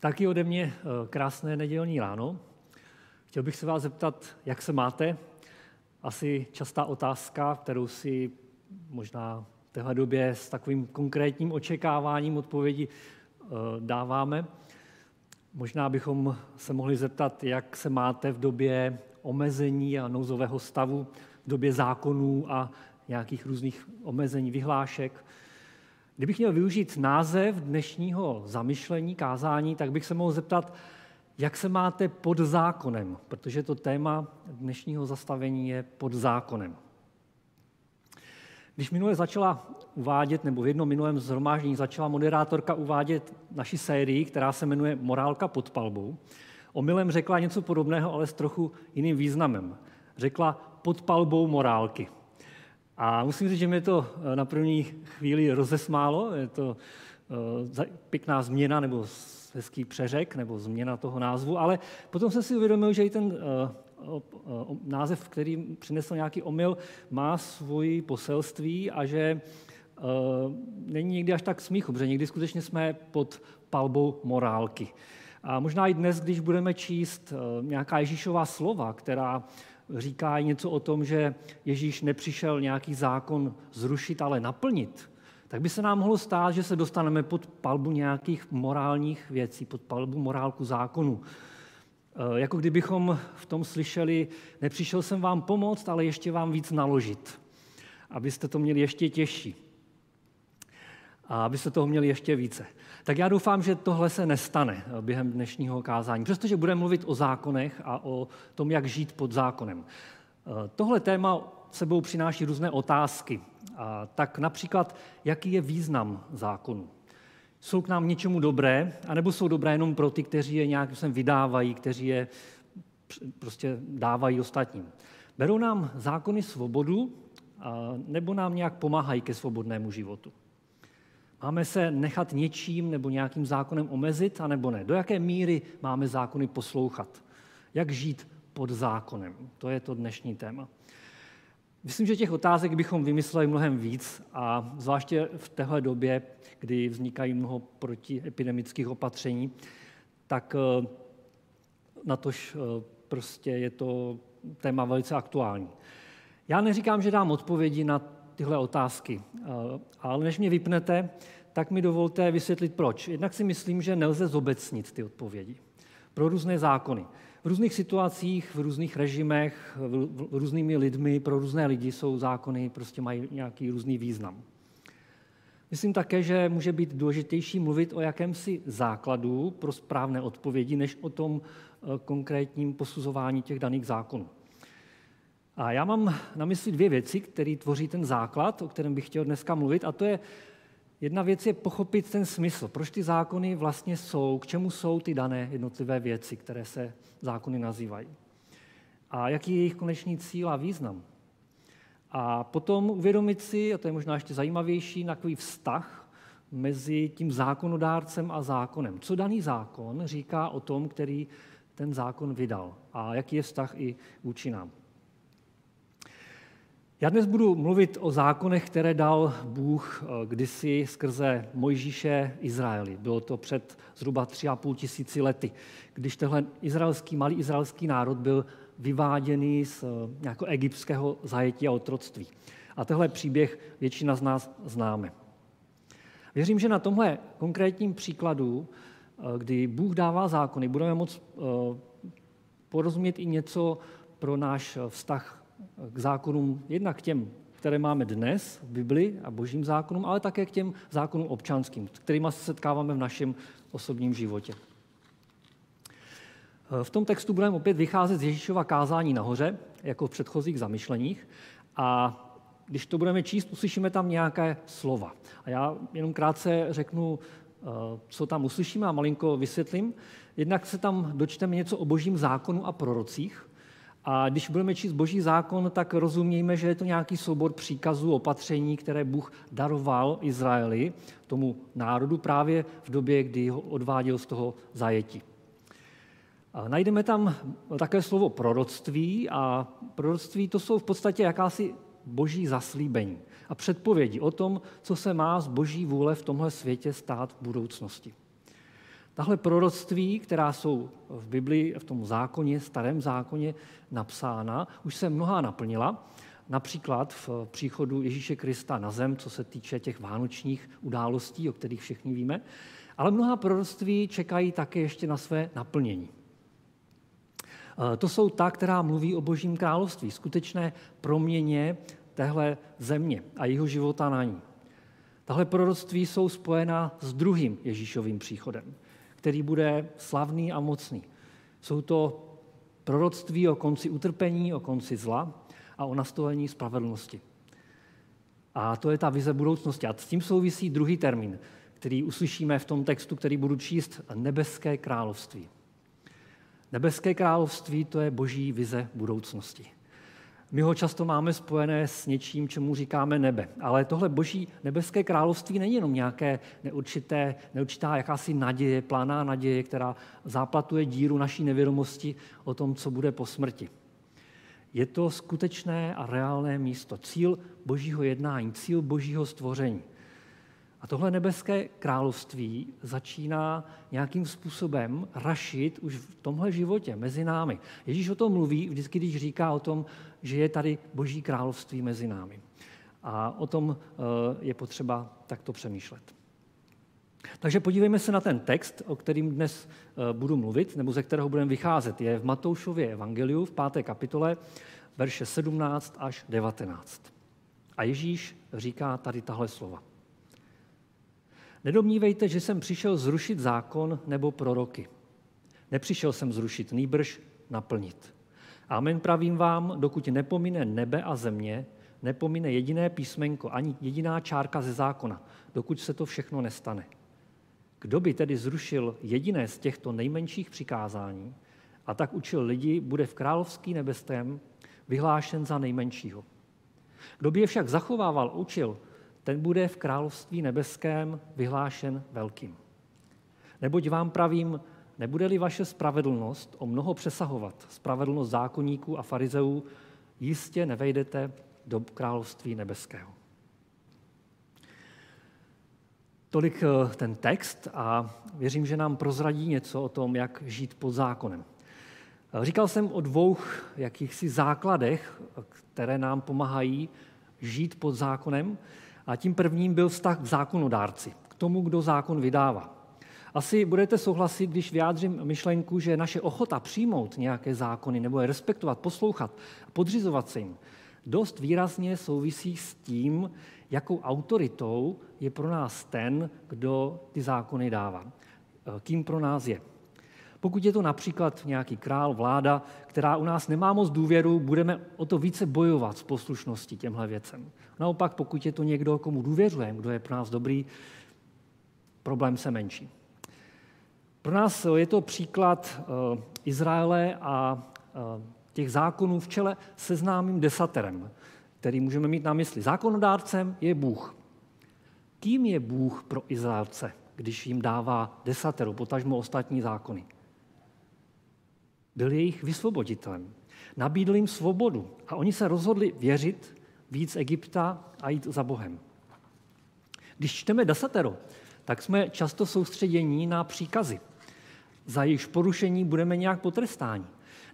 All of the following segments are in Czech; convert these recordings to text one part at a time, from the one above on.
Taky ode mě eh, krásné nedělní ráno. Chtěl bych se vás zeptat, jak se máte. Asi častá otázka, kterou si možná v téhle době s takovým konkrétním očekáváním odpovědi eh, dáváme. Možná bychom se mohli zeptat, jak se máte v době omezení a nouzového stavu, v době zákonů a nějakých různých omezení, vyhlášek. Kdybych měl využít název dnešního zamyšlení, kázání, tak bych se mohl zeptat, jak se máte pod zákonem, protože to téma dnešního zastavení je pod zákonem. Když minule začala uvádět, nebo v jednom minulém zhromáždění začala moderátorka uvádět naši sérii, která se jmenuje Morálka pod palbou, omylem řekla něco podobného, ale s trochu jiným významem. Řekla pod palbou morálky. A musím říct, že mě to eh, na první chvíli rozesmálo. Je to eh, pěkná změna nebo hezký přeřek nebo změna toho názvu, ale potom jsem si uvědomil, že i ten eh, název, který přinesl nějaký omyl, má svoji poselství a že není někdy až tak smíchu, protože někdy skutečně jsme pod palbou morálky. A možná i dnes, když budeme číst nějaká Ježíšová slova, která říká něco o tom, že Ježíš nepřišel nějaký zákon zrušit, ale naplnit, tak by se nám mohlo stát, že se dostaneme pod palbu nějakých morálních věcí, pod palbu morálku zákonu. E, jako kdybychom v tom slyšeli, nepřišel jsem vám pomoct, ale ještě vám víc naložit, abyste to měli ještě těžší a abyste toho měli ještě více. Tak já doufám, že tohle se nestane během dnešního kázání, přestože budeme mluvit o zákonech a o tom, jak žít pod zákonem. Tohle téma sebou přináší různé otázky. A tak například, jaký je význam zákonu? Jsou k nám něčemu dobré, anebo jsou dobré jenom pro ty, kteří je nějakým způsobem vydávají, kteří je prostě dávají ostatním? Berou nám zákony svobodu, nebo nám nějak pomáhají ke svobodnému životu? Máme se nechat něčím nebo nějakým zákonem omezit, anebo ne? Do jaké míry máme zákony poslouchat? Jak žít pod zákonem? To je to dnešní téma. Myslím, že těch otázek bychom vymysleli mnohem víc a zvláště v téhle době, kdy vznikají mnoho protiepidemických opatření, tak eh, na tož eh, prostě je to téma velice aktuální. Já neříkám, že dám odpovědi na tyhle otázky. Eh, ale než mě vypnete, tak mi dovolte vysvětlit proč. Jednak si myslím, že nelze zobecnit ty odpovědi. Pro různé zákony. V různých situacích, v různých režimech, v různými lidmi, pro různé lidi jsou zákony, prostě mají nějaký různý význam. Myslím také, že může být důležitější mluvit o jakémsi základu pro správné odpovědi, než o tom eh, konkrétním posuzování těch daných zákonů. A já mám na mysli dvě věci, které tvoří ten základ, o kterém bych chtěl dneska mluvit, a to je jedna věc je pochopit ten smysl, proč ty zákony vlastně jsou, k čemu jsou ty dané jednotlivé věci, které se zákony nazývají. A jaký je jejich konečný cíl a význam. A potom uvědomit si, a to je možná ještě zajímavější, takový vztah mezi tím zákonodárcem a zákonem. Co daný zákon říká o tom, který ten zákon vydal a jaký je vztah i vůči nám. Já dnes budu mluvit o zákonech, které dal Bůh eh, kdysi skrze Mojžíše Izraeli. Bylo to před zhruba tři a půl tisíci lety, když tenhle izraelský, malý izraelský národ byl vyváděný z eh, nějakého egyptského zajetí a otroctví. A tenhle příběh většina z nás známe. Věřím, že na tomhle konkrétním příkladu, eh, kdy Bůh dává zákony, budeme moct porozumět i něco pro náš vztah k zákonům, jednak k těm, které máme dnes v Bibli a božím zákonům, ale také k těm zákonům občanským, kterými se setkáváme v našem osobním životě. V tom textu budeme opět vycházet z Ježíšova kázání nahoře, jako v předchozích zamyšleních. A když to budeme číst, uslyšíme tam nějaké slova. A já jenom krátce řeknu, eh, co tam uslyšíme a malinko vysvětlím. Jednak se tam dočteme něco o božím zákonu a prorocích, a když budeme číst Boží zákon, tak rozumějme, že je to nějaký soubor příkazů, opatření, které Bůh daroval Izraeli, tomu národu právě v době, kdy ho odváděl z toho zajetí. A najdeme tam také slovo proroctví a proroctví to jsou v podstatě jakási boží zaslíbení a předpovědi o tom, co se má z boží vůle v tomhle světě stát v budoucnosti. Tahle proroctví, která jsou v Biblii, v tom zákoně, starém zákoně napsána, už se mnoha naplnila. Například v příchodu Ježíše Krista na zem, co se týče těch vánočních událostí, o kterých všichni víme. Ale mnoha proroctví čekají také ještě na své naplnění. E, to jsou ta, která mluví o Božím království, skutečné proměně téhle země a jeho života na ní. Tahle proroctví jsou spojena s druhým Ježíšovým příchodem, který bude slavný a mocný. Jsou to proroctví o konci utrpení, o konci zla a o nastolení spravedlnosti. A to je ta vize budoucnosti. A s tím souvisí druhý termín, který uslyšíme v tom textu, který budu číst, nebeské království. Nebeské království to je boží vize budoucnosti. My ho často máme spojené s něčím, čemu říkáme nebe. Ale tohle boží nebeské království není jenom nějaké neurčité, neurčitá jakási naděje, pláná naděje, která záplatuje díru naší nevědomosti o tom, co bude po smrti. Je to skutečné a reálné místo, cíl božího jednání, cíl božího stvoření. A tohle nebeské království začíná nějakým způsobem rašit už v tomhle životě mezi námi. Ježíš o tom mluví vždycky, když říká o tom, že je tady boží království mezi námi. A o tom eh, je potřeba takto přemýšlet. Takže podívejme se na ten text, o kterým dnes eh, budu mluvit, nebo ze kterého budeme vycházet. Je v Matoušově evangeliu v páté kapitole, verše 17 až 19. A Ježíš říká tady tahle slova. Nedomnívejte, že jsem přišel zrušit zákon nebo proroky. Nepřišel jsem zrušit, nýbrž naplnit. Amen pravím vám, dokud nepomine nebe a země, nepomine jediné písmenko, ani jediná čárka ze zákona, dokud se to všechno nestane. Kdo by tedy zrušil jediné z těchto nejmenších přikázání a tak učil lidi, bude v královský nebestém vyhlášen za nejmenšího. Kdo by je však zachovával, učil, ten bude v království nebeském vyhlášen velkým. Neboť vám pravím, nebude-li vaše spravedlnost o mnoho přesahovat spravedlnost zákonníků a farizeů, jistě nevejdete do království nebeského. Tolik eh, ten text a věřím, že nám prozradí něco o tom, jak žít pod zákonem. Eh, říkal jsem o dvou jakýchsi základech, které nám pomáhají žít pod zákonem. A tím prvním byl vztah k zákonodárci, k tomu, kdo zákon vydává. Asi budete souhlasit, když vyjádřím myšlenku, že naše ochota přijmout nějaké zákony nebo je respektovat, poslouchat, podřizovat se jim, dost výrazně souvisí s tím, jakou autoritou je pro nás ten, kdo ty zákony dává. Kým pro nás je. Pokud je to například nějaký král, vláda, která u nás nemá moc důvěru, budeme o to více bojovat s poslušností těmhle věcem. Naopak, pokud je to někdo, komu důvěřujeme, kdo je pro nás dobrý, problém se menší. Pro nás je to příklad eh, Izraele a eh, těch zákonů v čele se známým desaterem, který můžeme mít na mysli. Zákonodárcem je Bůh. Kým je Bůh pro Izraelce, když jim dává desateru, potažmo ostatní zákony? Byl jejich vysvoboditelem. Nabídl jim svobodu a oni se rozhodli věřit víc Egypta a jít za Bohem. Když čteme desatero, tak jsme často soustředění na příkazy. Za jejich porušení budeme nějak potrestáni.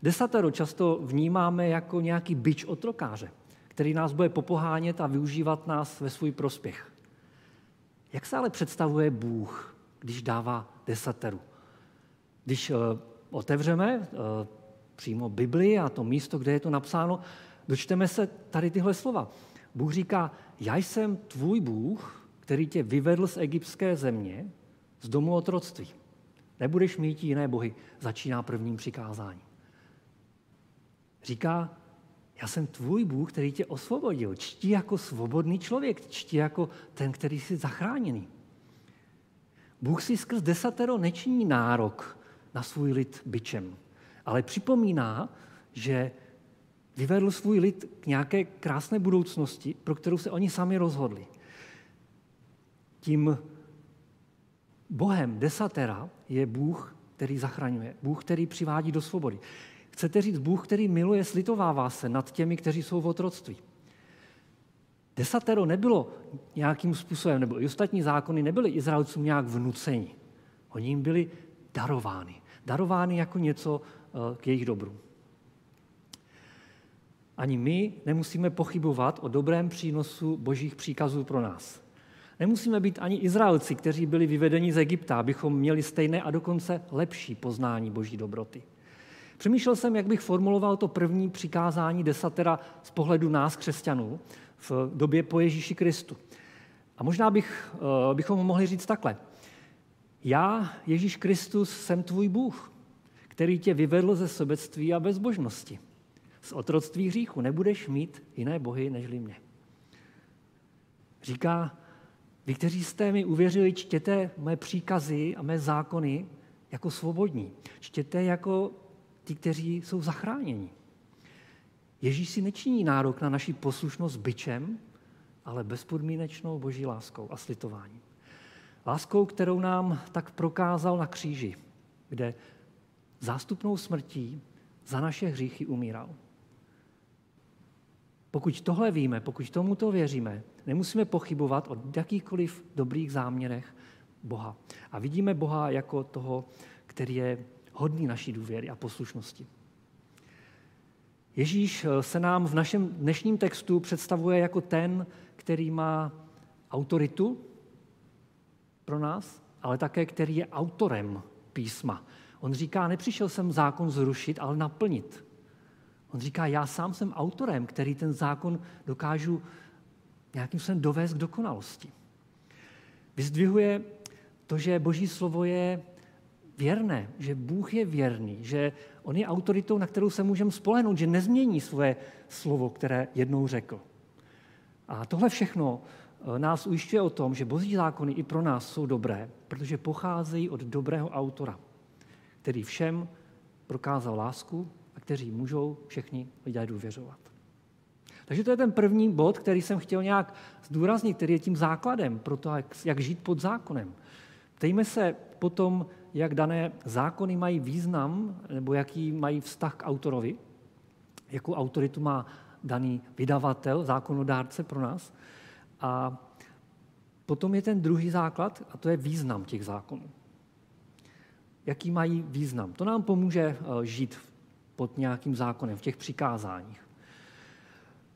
Desatero často vnímáme jako nějaký byč otrokáře, který nás bude popohánět a využívat nás ve svůj prospěch. Jak se ale představuje Bůh, když dává desateru? Když eh, otevřeme eh, přímo Bibli a to místo, kde je to napsáno, dočteme se tady tyhle slova. Bůh říká, já jsem tvůj Bůh, který tě vyvedl z egyptské země, z domu otroctví. Nebudeš mít jiné bohy, začíná prvním přikázání. Říká, já jsem tvůj Bůh, který tě osvobodil. Čtí jako svobodný člověk, čtí jako ten, který jsi zachráněný. Bůh si skrz desatero nečiní nárok na svůj lid byčem, ale připomíná, že vyvedl svůj lid k nějaké krásné budoucnosti, pro kterou se oni sami rozhodli. Tím Bohem desatera je Bůh, který zachraňuje, Bůh, který přivádí do svobody. Chcete říct Bůh, který miluje, slitovává se nad těmi, kteří jsou v otroctví. Desatero nebylo nějakým způsobem, nebo i ostatní zákony nebyly Izraelcům nějak vnuceni. Oni jim byli darovány. Darovány jako něco eh, k jejich dobru. Ani my nemusíme pochybovat o dobrém přínosu božích příkazů pro nás. Nemusíme být ani Izraelci, kteří byli vyvedeni z Egypta, abychom měli stejné a dokonce lepší poznání boží dobroty. Přemýšlel jsem, jak bych formuloval to první přikázání desatera z pohledu nás, křesťanů, v době po Ježíši Kristu. A možná bych, eh, bychom mohli říct takhle. Já, Ježíš Kristus, jsem tvůj Bůh, který tě vyvedl ze sobectví a bezbožnosti. Z otroctví hříchu nebudeš mít jiné bohy nežli mě. Říká, vy, kteří jste mi uvěřili, čtěte mé příkazy a mé zákony jako svobodní. Čtěte jako ti, kteří jsou zachráněni. Ježíš si nečiní nárok na naši poslušnost byčem, ale bezpodmínečnou boží láskou a slitováním. Láskou, kterou nám tak prokázal na kříži, kde zástupnou smrtí za naše hříchy umíral. Pokud tohle víme, pokud tomuto věříme, nemusíme pochybovat o jakýchkoliv dobrých záměrech Boha. A vidíme Boha jako toho, který je hodný naší důvěry a poslušnosti. Ježíš se nám v našem dnešním textu představuje jako ten, který má autoritu pro nás, ale také který je autorem písma. On říká, nepřišel jsem zákon zrušit, ale naplnit. On říká, já sám jsem autorem, který ten zákon dokážu nějakým způsobem dovést k dokonalosti. Vyzdvihuje to, že Boží slovo je věrné, že Bůh je věrný, že On je autoritou, na kterou se můžeme spolehnout, že nezmění svoje slovo, které jednou řekl. A tohle všechno nás ujišťuje o tom, že boží zákony i pro nás jsou dobré, protože pocházejí od dobrého autora, který všem prokázal lásku a kteří můžou všichni lidé důvěřovat. Takže to je ten první bod, který jsem chtěl nějak zdůraznit, který je tím základem pro to, jak, jak žít pod zákonem. Ptejme se potom, jak dané zákony mají význam, nebo jaký mají vztah k autorovi, jakou autoritu má daný vydavatel, zákonodárce pro nás. A potom je ten druhý základ, a to je význam těch zákonů. Jaký mají význam? To nám pomůže eh, žít pod nějakým zákonem, v těch přikázáních.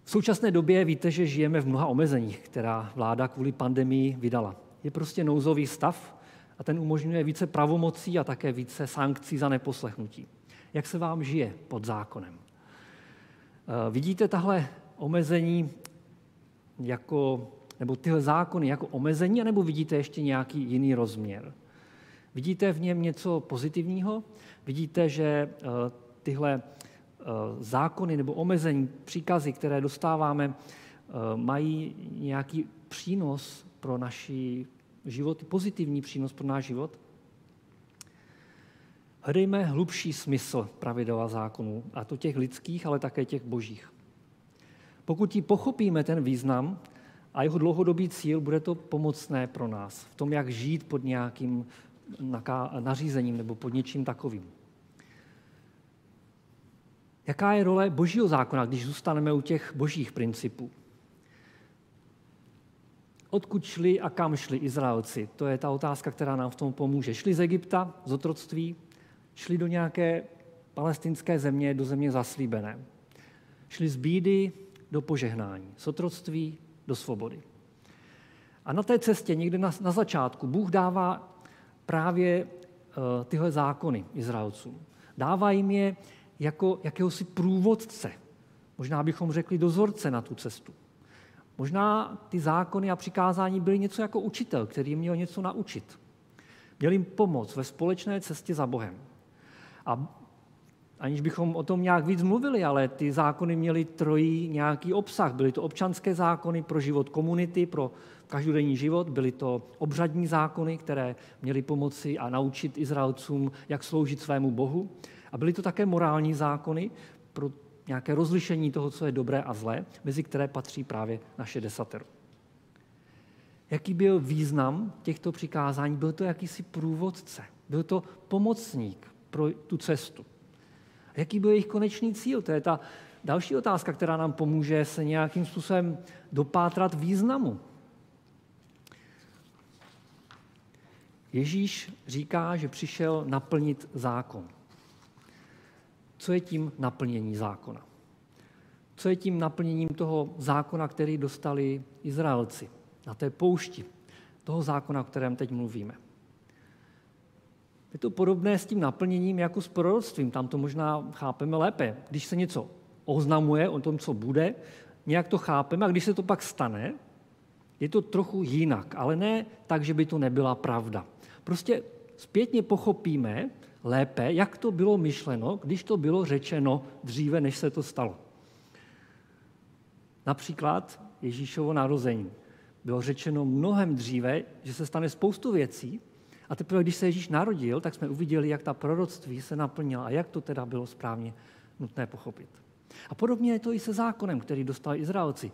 V současné době víte, že žijeme v mnoha omezeních, která vláda kvůli pandemii vydala. Je prostě nouzový stav a ten umožňuje více pravomocí a také více sankcí za neposlechnutí. Jak se vám žije pod zákonem? Eh, vidíte tahle omezení jako, nebo tyhle zákony jako omezení, nebo vidíte ještě nějaký jiný rozměr? Vidíte v něm něco pozitivního? Vidíte, že eh, tyhle eh, zákony nebo omezení, příkazy, které dostáváme, mají nějaký přínos pro naši život, pozitivní přínos pro náš život? Hledejme hlubší smysl pravidel a zákonů, a to těch lidských, ale také těch božích. Pokud ti pochopíme ten význam a jeho dlouhodobý cíl, bude to pomocné pro nás v tom, jak žít pod nějakým nařízením nebo pod něčím takovým. Jaká je role božího zákona, když zůstaneme u těch božích principů? Odkud šli a kam šli Izraelci? To je ta otázka, která nám v tom pomůže. Šli z Egypta, z otroctví, šli do nějaké palestinské země, do země zaslíbené. Šli z bídy do požehnání, z otroctví do svobody. A na té cestě někde na, na začátku Bůh dává právě uh, tyhle zákony Izraelcům. Dává jim je jako jakéhosi průvodce, možná bychom řekli dozorce na tu cestu. Možná ty zákony a přikázání byly něco jako učitel, který měl něco naučit. Měl jim pomoct ve společné cestě za Bohem. A aniž bychom o tom nějak víc mluvili, ale ty zákony měly trojí nějaký obsah. Byly to občanské zákony pro život komunity, pro každodenní život, byly to obřadní zákony, které měly pomoci a naučit Izraelcům, jak sloužit svému Bohu. A byly to také morální zákony pro nějaké rozlišení toho, co je dobré a zlé, mezi které patří právě naše desatero. Jaký byl význam těchto přikázání? Byl to jakýsi průvodce, byl to pomocník, pro tu cestu. Jaký byl jejich konečný cíl? To je ta další otázka, která nám pomůže se nějakým způsobem dopátrat významu. Ježíš říká, že přišel naplnit zákon. Co je tím naplnění zákona? Co je tím naplněním toho zákona, který dostali Izraelci na té poušti? Toho zákona, o kterém teď mluvíme. Je to podobné s tím naplněním jako s proroctvím. Tam to možná chápeme lépe. Když se něco oznamuje o tom, co bude, nějak to chápeme a když se to pak stane, je to trochu jinak, ale ne tak, že by to nebyla pravda. Prostě zpětně pochopíme lépe, jak to bylo myšleno, když to bylo řečeno dříve, než se to stalo. Například Ježíšovo narození. Bylo řečeno mnohem dříve, že se stane spoustu věcí, a teprve, když se Ježíš narodil, tak jsme uviděli, jak ta proroctví se naplnila a jak to teda bylo správně nutné pochopit. A podobně je to i se zákonem, který dostali Izraelci.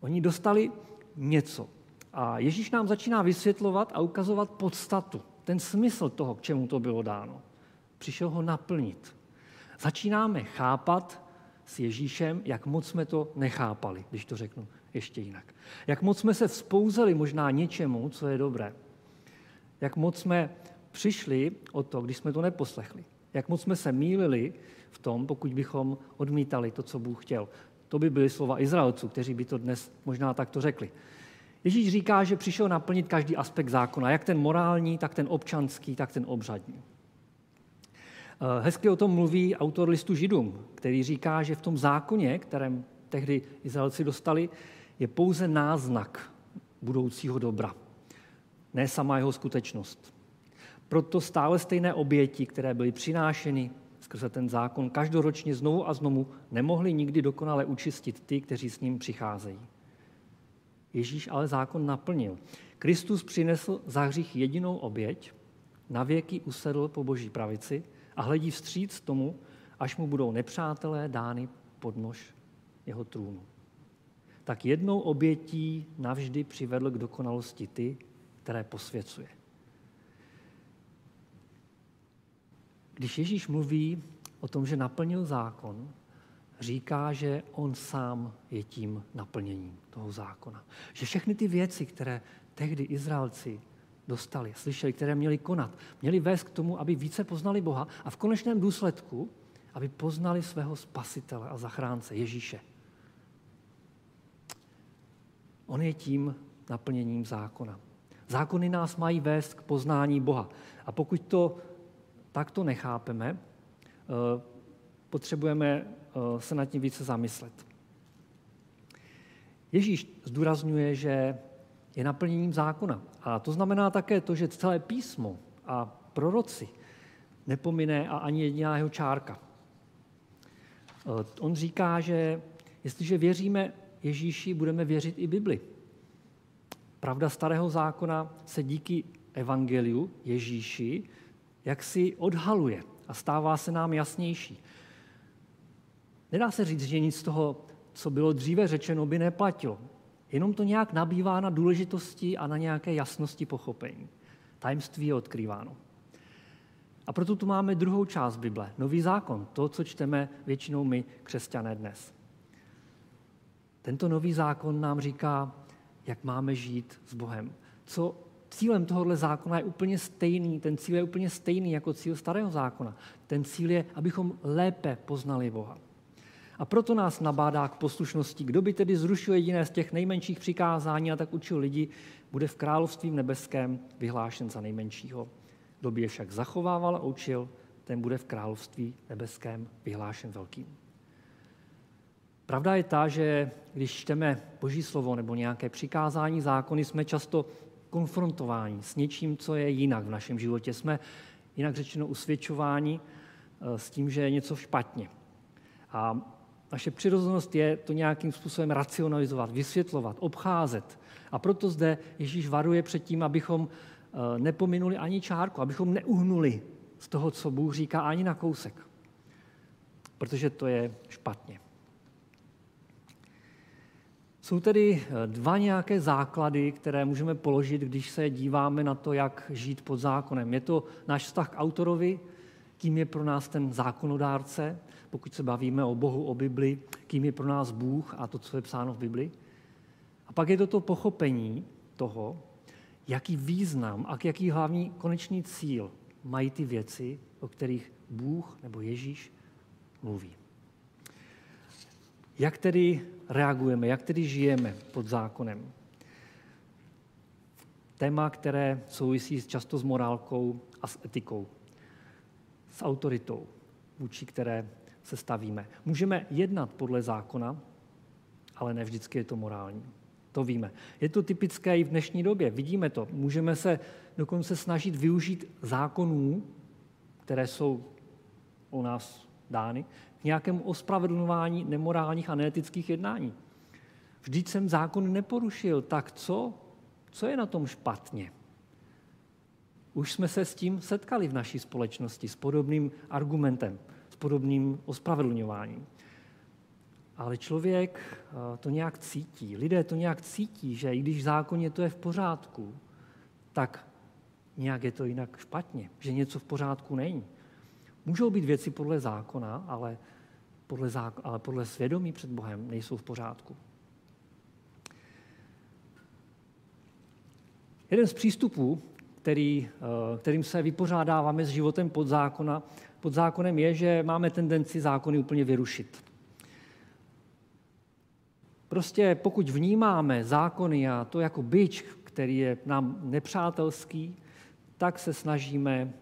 Oni dostali něco. A Ježíš nám začíná vysvětlovat a ukazovat podstatu, ten smysl toho, k čemu to bylo dáno. Přišel ho naplnit. Začínáme chápat s Ježíšem, jak moc jsme to nechápali, když to řeknu ještě jinak. Jak moc jsme se vzpouzeli možná něčemu, co je dobré. Jak moc jsme přišli o to, když jsme to neposlechli. Jak moc jsme se mýlili v tom, pokud bychom odmítali to, co Bůh chtěl. To by byly slova Izraelců, kteří by to dnes možná takto řekli. Ježíš říká, že přišel naplnit každý aspekt zákona, jak ten morální, tak ten občanský, tak ten obřadní. Eh, hezky o tom mluví autor listu Židům, který říká, že v tom zákoně, kterém tehdy Izraelci dostali, je pouze náznak budoucího dobra, ne sama jeho skutečnost. Proto stále stejné oběti, které byly přinášeny skrze ten zákon, každoročně znovu a znovu nemohli nikdy dokonale učistit ty, kteří s ním přicházejí. Ježíš ale zákon naplnil. Kristus přinesl za hřích jedinou oběť, na věky usedl po boží pravici a hledí vstříc tomu, až mu budou nepřátelé dány pod nož jeho trůnu. Tak jednou obětí navždy přivedl k dokonalosti ty, které posvěcuje. Když Ježíš mluví o tom, že naplnil zákon, říká, že on sám je tím naplněním toho zákona. Že všechny ty věci, které tehdy Izraelci dostali, slyšeli, které měli konat, měli vést k tomu, aby více poznali Boha a v konečném důsledku, aby poznali svého spasitele a zachránce Ježíše. On je tím naplněním zákona. Zákony nás mají vést k poznání Boha. A pokud to takto nechápeme, eh, potřebujeme eh, se nad tím více zamyslet. Ježíš zdůrazňuje, že je naplněním zákona. A to znamená také to, že celé písmo a proroci nepomine a ani jediná jeho čárka. Eh, on říká, že jestliže věříme Ježíši, budeme věřit i Bibli. Pravda starého zákona se díky evangeliu Ježíši jak si odhaluje a stává se nám jasnější. Nedá se říct, že nic z toho, co bylo dříve řečeno, by neplatilo. Jenom to nějak nabývá na důležitosti a na nějaké jasnosti pochopení. Tajemství je odkrýváno. A proto tu máme druhou část Bible, Nový zákon, to, co čteme většinou my, křesťané dnes. Tento nový zákon nám říká, jak máme žít s Bohem. Co cílem tohohle zákona je úplně stejný, ten cíl je úplně stejný jako cíl starého zákona. Ten cíl je, abychom lépe poznali Boha. A proto nás nabádá k poslušnosti. Kdo by tedy zrušil jediné z těch nejmenších přikázání a tak učil lidi, bude v království nebeském vyhlášen za nejmenšího. Kdo by je však zachovával a učil, ten bude v království nebeském vyhlášen velkým. Pravda je ta, že když čteme Boží slovo nebo nějaké přikázání, zákony, jsme často konfrontováni s něčím, co je jinak v našem životě. Jsme, jinak řečeno, usvědčováni eh, s tím, že je něco špatně. A naše přirozenost je to nějakým způsobem racionalizovat, vysvětlovat, obcházet. A proto zde Ježíš varuje před tím, abychom eh, nepominuli ani čárku, abychom neuhnuli z toho, co Bůh říká, ani na kousek. Protože to je špatně. Jsou tedy eh, dva nějaké základy, které můžeme položit, když se díváme na to, jak žít pod zákonem. Je to náš vztah k autorovi, kým je pro nás ten zákonodárce, pokud se bavíme o Bohu, o Bibli, kým je pro nás Bůh a to, co je psáno v Bibli. A pak je to to pochopení toho, jaký význam a jaký hlavní konečný cíl mají ty věci, o kterých Bůh nebo Ježíš mluví. Jak tedy reagujeme, jak tedy žijeme pod zákonem? Téma, které souvisí často s morálkou a s etikou, s autoritou, vůči které se stavíme. Můžeme jednat podle zákona, ale ne vždycky je to morální. To víme. Je to typické i v dnešní době. Vidíme to. Můžeme se dokonce snažit využít zákonů, které jsou u nás dány, k nějakému ospravedlňování nemorálních a neetických jednání. Vždyť jsem zákon neporušil, tak co? Co je na tom špatně? Už jsme se s tím setkali v naší společnosti, s podobným argumentem, s podobným ospravedlňováním. Ale člověk eh, to nějak cítí, lidé to nějak cítí, že i když zákonně to je v pořádku, tak nějak je to jinak špatně, že něco v pořádku není. Můžou být věci podle zákona, ale podle, zákona, ale podle svědomí před Bohem nejsou v pořádku. Jeden z přístupů, který, eh, kterým se vypořádáváme s životem pod, zákona, pod zákonem, je, že máme tendenci zákony úplně vyrušit. Prostě pokud vnímáme zákony a to jako byč, který je nám nepřátelský, tak se snažíme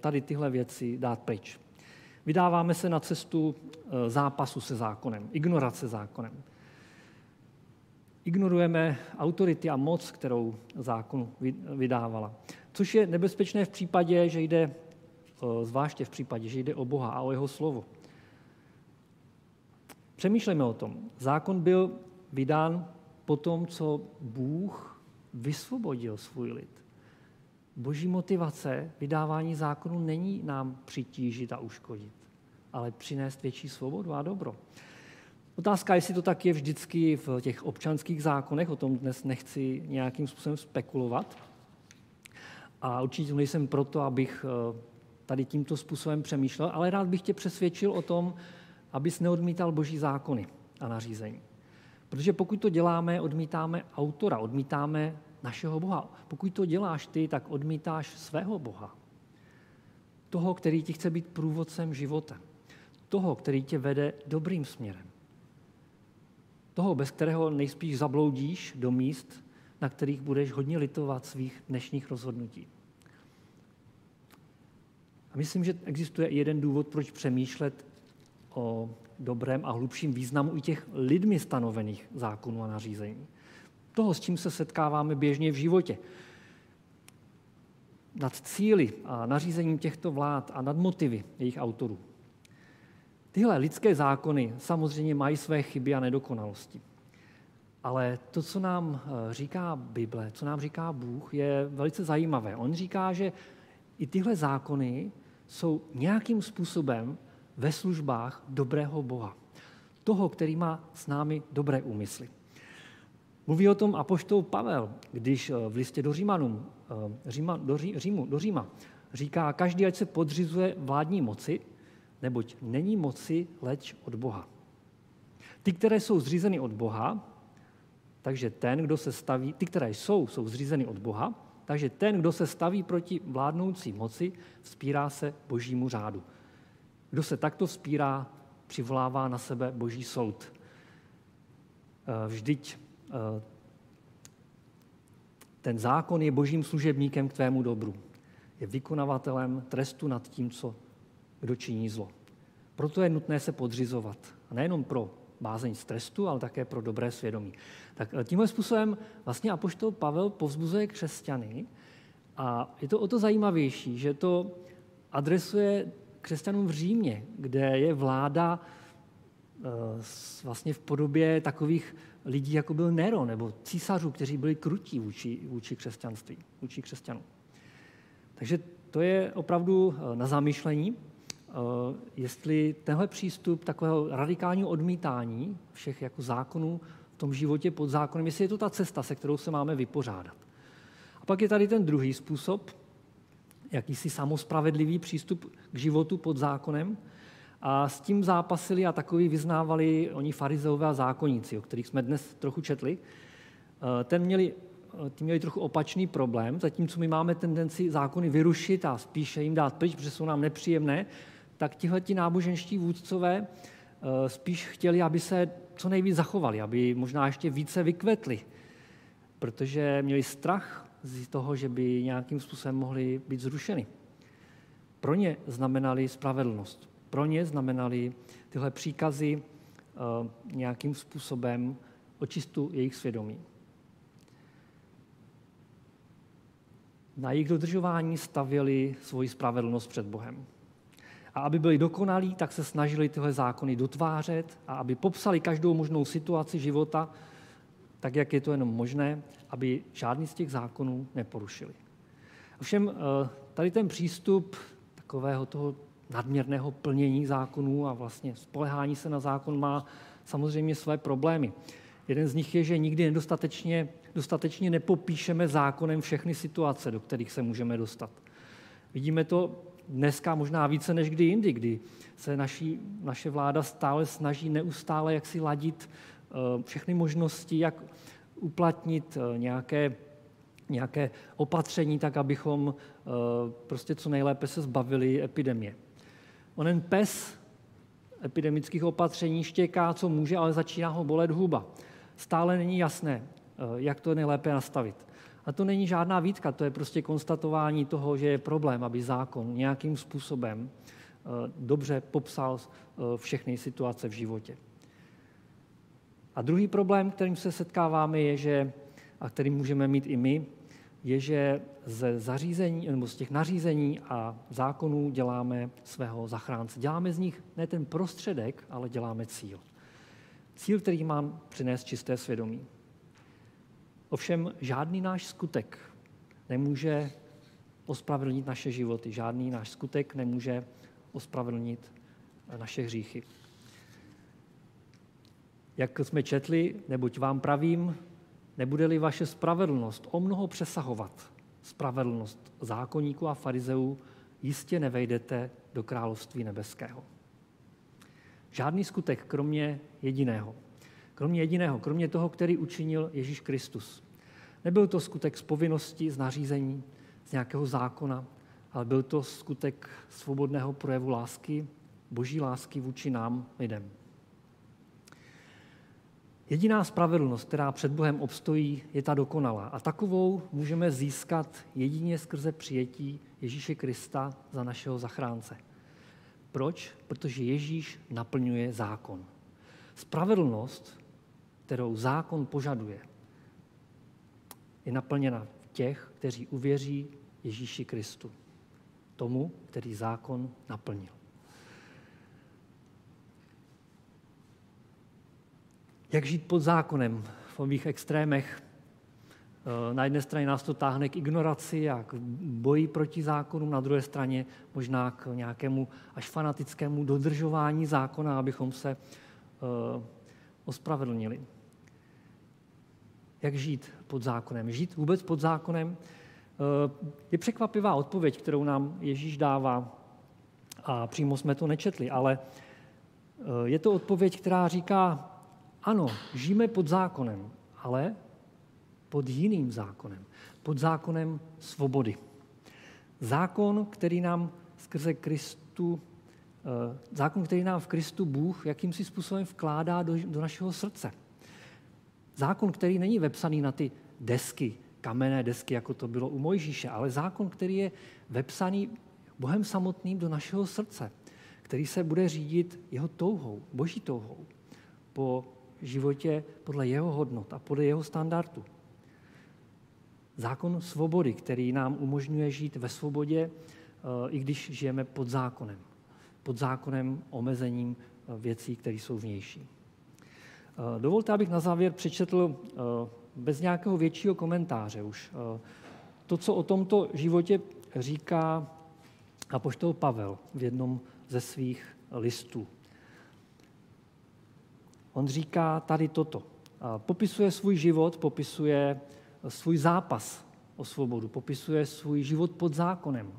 tady tyhle věci dát pryč. Vydáváme se na cestu eh, zápasu se zákonem, ignorace zákonem. Ignorujeme autority a moc, kterou zákon vydávala. Což je nebezpečné v případě, že jde, eh, zvláště v případě, že jde o Boha a o jeho slovo. Přemýšlejme o tom. Zákon byl vydán po tom, co Bůh vysvobodil svůj lid. Boží motivace vydávání zákonu není nám přitížit a uškodit, ale přinést větší svobodu a dobro. Otázka, jestli to tak je vždycky v těch občanských zákonech, o tom dnes nechci nějakým způsobem spekulovat. A určitě nejsem proto, abych eh, tady tímto způsobem přemýšlel, ale rád bych tě přesvědčil o tom, abys neodmítal boží zákony a nařízení. Protože pokud to děláme, odmítáme autora, odmítáme našeho Boha. Pokud to děláš ty, tak odmítáš svého Boha. Toho, který ti chce být průvodcem života. Toho, který tě vede dobrým směrem. Toho, bez kterého nejspíš zabloudíš do míst, na kterých budeš hodně litovat svých dnešních rozhodnutí. A myslím, že existuje jeden důvod, proč přemýšlet o dobrém a hlubším významu i těch lidmi stanovených zákonů a nařízení. Toho, s čím se setkáváme běžně v životě. Nad cíly a nařízením těchto vlád a nad motivy jejich autorů. Tyhle lidské zákony samozřejmě mají své chyby a nedokonalosti. Ale to, co nám eh, říká Bible, co nám říká Bůh, je velice zajímavé. On říká, že i tyhle zákony jsou nějakým způsobem ve službách dobrého Boha. Toho, který má s námi dobré úmysly. Mluví o tom apoštol Pavel, když eh, v listě do Římanům, eh, Říma, do, Ří, Římu, do Říma říká, každý ať se podřizuje vládní moci, neboť není moci leč od Boha. Ty, které jsou zřízeny od Boha, takže ten, kdo se staví, ty, které jsou, jsou zřízeny od Boha, takže ten, kdo se staví proti vládnoucí moci, vzpírá se božímu řádu. Kdo se takto vzpírá, přivolává na sebe boží soud. Eh, vždyť ten zákon je božím služebníkem k tvému dobru. Je vykonavatelem trestu nad tím, co kdo činí zlo. Proto je nutné se podřizovat. A nejenom pro bázeň z trestu, ale také pro dobré svědomí. Tak eh, tímhle způsobem vlastně apoštol Pavel povzbuzuje křesťany a je to o to zajímavější, že to adresuje křesťanům v Římě, kde je vláda eh, vlastně v podobě takových lidí, jako byl Nero, nebo císařů, kteří byli krutí vůči, vůči křesťanství, vůči křesťanům. Takže to je opravdu eh, na zamýšlení, eh, jestli tenhle přístup takového radikálního odmítání všech jako zákonů v tom životě pod zákonem, jestli je to ta cesta, se kterou se máme vypořádat. A pak je tady ten druhý způsob, jakýsi samospravedlivý přístup k životu pod zákonem. A s tím zápasili a takový vyznávali oni farizeové a zákonníci, o kterých jsme dnes trochu četli. Eh, ten měli ty měli trochu opačný problém, zatímco my máme tendenci zákony vyrušit a spíše jim dát pryč, protože jsou nám nepříjemné, tak tihle ti náboženští vůdcové eh, spíš chtěli, aby se co nejvíc zachovali, aby možná ještě více vykvetli, protože měli strach z toho, že by nějakým způsobem mohli být zrušeny. Pro ně znamenali spravedlnost. Pro ně znamenali tyhle příkazy uh, nějakým způsobem očistu jejich svědomí. Na jejich dodržování stavěli svoji spravedlnost před Bohem. A aby byli dokonalí, tak se snažili tyhle zákony dotvářet a aby popsali každou možnou situaci života, tak jak je to jenom možné, aby žádný z těch zákonů neporušili. Ovšem eh, tady ten přístup takového toho nadměrného plnění zákonů a vlastně spolehání se na zákon má samozřejmě své problémy. Jeden z nich je, že nikdy nedostatečně dostatečně nepopíšeme zákonem všechny situace, do kterých se můžeme dostat. Vidíme to dneska možná více než kdy jindy, kdy se naší, naše vláda stále snaží neustále jak si ladit eh, všechny možnosti, jak uplatnit eh, nějaké, nějaké opatření, tak abychom eh, prostě co nejlépe se zbavili epidemie. Onen pes epidemických opatření štěká, co může, ale začíná ho bolet huba. Stále není jasné, jak to nejlépe nastavit. A to není žádná výtka, to je prostě konstatování toho, že je problém, aby zákon nějakým způsobem eh, dobře popsal eh, všechny situace v životě. A druhý problém, kterým se setkáváme, je, že, a který můžeme mít i my, je, že ze zařízení, nebo z těch nařízení a zákonů děláme svého zachránce. Děláme z nich ne ten prostředek, ale děláme cíl. Cíl, který mám přinést čisté svědomí. Ovšem žádný náš skutek nemůže ospravedlnit naše životy. Žádný náš skutek nemůže ospravedlnit naše hříchy. Jak jsme četli, neboť vám pravím, nebude-li vaše spravedlnost o mnoho přesahovat spravedlnost zákonníků a farizeů, jistě nevejdete do království nebeského. Žádný skutek, kromě jediného. Kromě jediného, kromě toho, který učinil Ježíš Kristus. Nebyl to skutek z povinnosti, z nařízení, z nějakého zákona, ale byl to skutek svobodného projevu lásky, boží lásky vůči nám, lidem. Jediná spravedlnost, která před Bohem obstojí, je ta dokonalá. A takovou můžeme získat jedině skrze přijetí Ježíše Krista za našeho zachránce. Proč? Protože Ježíš naplňuje zákon. Spravedlnost, kterou zákon požaduje, je naplněna v těch, kteří uvěří Ježíši Kristu, tomu, který zákon naplnil. Jak žít pod zákonem v ových extrémech? Eh, na jedné straně nás to táhne k ignoraci a k boji proti zákonům, na druhé straně možná k nějakému až fanatickému dodržování zákona, abychom se eh, ospravedlnili jak žít pod zákonem. Žít vůbec pod zákonem eh, je překvapivá odpověď, kterou nám Ježíš dává. A přímo jsme to nečetli, ale je to odpověď, která říká, ano, žijeme pod zákonem, ale pod jiným zákonem. Pod zákonem svobody. Zákon, který nám skrze Kristu, eh, zákon, který nám v Kristu Bůh jakýmsi způsobem vkládá do, do našeho srdce. Zákon, který není vepsaný na ty desky, kamenné desky, jako to bylo u Mojžíše, ale zákon, který je vepsaný Bohem samotným do našeho srdce, který se bude řídit jeho touhou, boží touhou, po životě podle jeho hodnot a podle jeho standardu. Zákon svobody, který nám umožňuje žít ve svobodě, eh, i když žijeme pod zákonem. Pod zákonem omezením eh, věcí, které jsou vnější. Eh, dovolte, abych na závěr přečetl bez nějakého většího komentáře už to, co o tomto životě říká apoštol Pavel v jednom ze svých listů. On říká tady toto. Popisuje svůj život, popisuje svůj zápas o svobodu, popisuje svůj život pod zákonem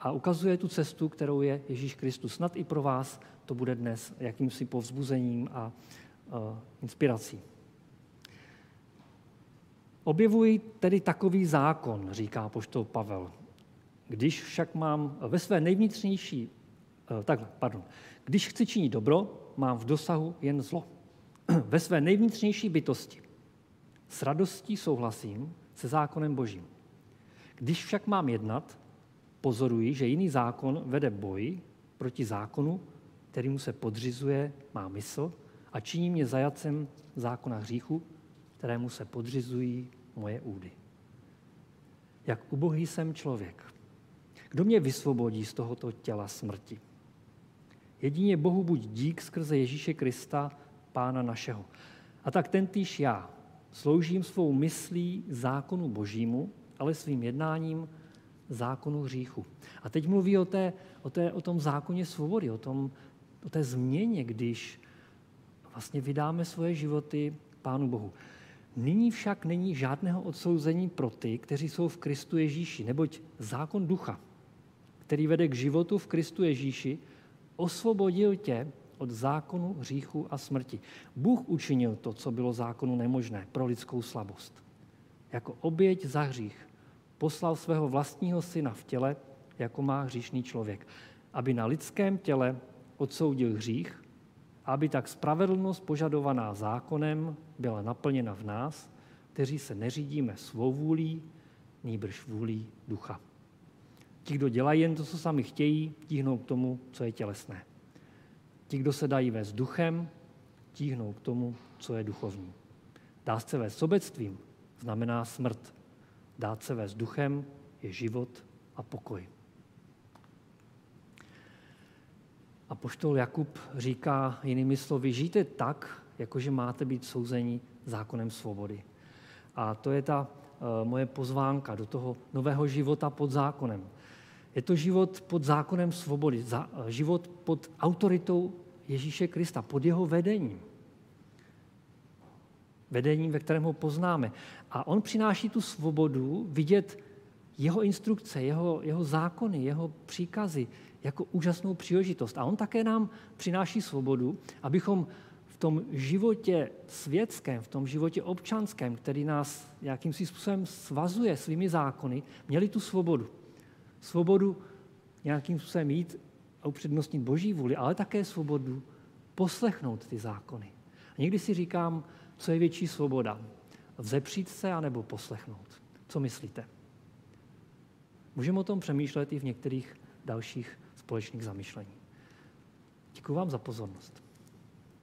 a ukazuje tu cestu, kterou je Ježíš Kristus. Snad i pro vás to bude dnes jakýmsi povzbuzením a inspirací. Objevuji tedy takový zákon, říká poštol Pavel. Když však mám ve své nejvnitřnější, eh, tak, pardon, když chci činit dobro, mám v dosahu jen zlo. Ve své nejvnitřnější bytosti. S radostí souhlasím se zákonem božím. Když však mám jednat, pozoruji, že jiný zákon vede boj proti zákonu, kterýmu se podřizuje má mysl a činí mě zajacem zákona hříchu, kterému se podřizují moje údy. Jak ubohý jsem člověk. Kdo mě vysvobodí z tohoto těla smrti? Jedině Bohu buď dík skrze Ježíše Krista, Pána našeho. A tak tentýž já sloužím svou myslí zákonu božímu, ale svým jednáním zákonu hříchu. A teď mluví o, té, o, té, o tom zákoně svobody, o, tom, o té změně, když vlastně vydáme svoje životy Pánu Bohu. Nyní však není žádného odsouzení pro ty, kteří jsou v Kristu Ježíši, neboť zákon ducha, který vede k životu v Kristu Ježíši, osvobodil tě od zákonu hříchu a smrti. Bůh učinil to, co bylo zákonu nemožné pro lidskou slabost. Jako oběť za hřích poslal svého vlastního syna v těle, jako má hříšný člověk, aby na lidském těle odsoudil hřích, aby tak spravedlnost požadovaná zákonem byla naplněna v nás, kteří se neřídíme svou vůlí, nýbrž vůlí ducha. Ti, kdo dělají jen to, co sami chtějí, tíhnou k tomu, co je tělesné. Ti, kdo se dají vést duchem, tíhnou k tomu, co je duchovní. Dá se vést sobectvím, znamená smrt. Dát se vést duchem je život a pokoj. A poštol Jakub říká jinými slovy, žijte tak, jakože máte být souzení zákonem svobody. A to je ta uh, moje pozvánka do toho nového života pod zákonem. Je to život pod zákonem svobody, život pod autoritou Ježíše Krista, pod jeho vedením. Vedením, ve kterém ho poznáme. A on přináší tu svobodu vidět jeho instrukce, jeho, jeho zákony, jeho příkazy jako úžasnou příležitost. A on také nám přináší svobodu, abychom v tom životě světském, v tom životě občanském, který nás nějakým způsobem svazuje svými zákony, měli tu svobodu. Svobodu nějakým způsobem jít a upřednostnit boží vůli, ale také svobodu poslechnout ty zákony. A někdy si říkám, co je větší svoboda. Vzepřít se anebo poslechnout. Co myslíte? Můžeme o tom přemýšlet i v některých dalších společných zamyšlení. Děkuji vám za pozornost.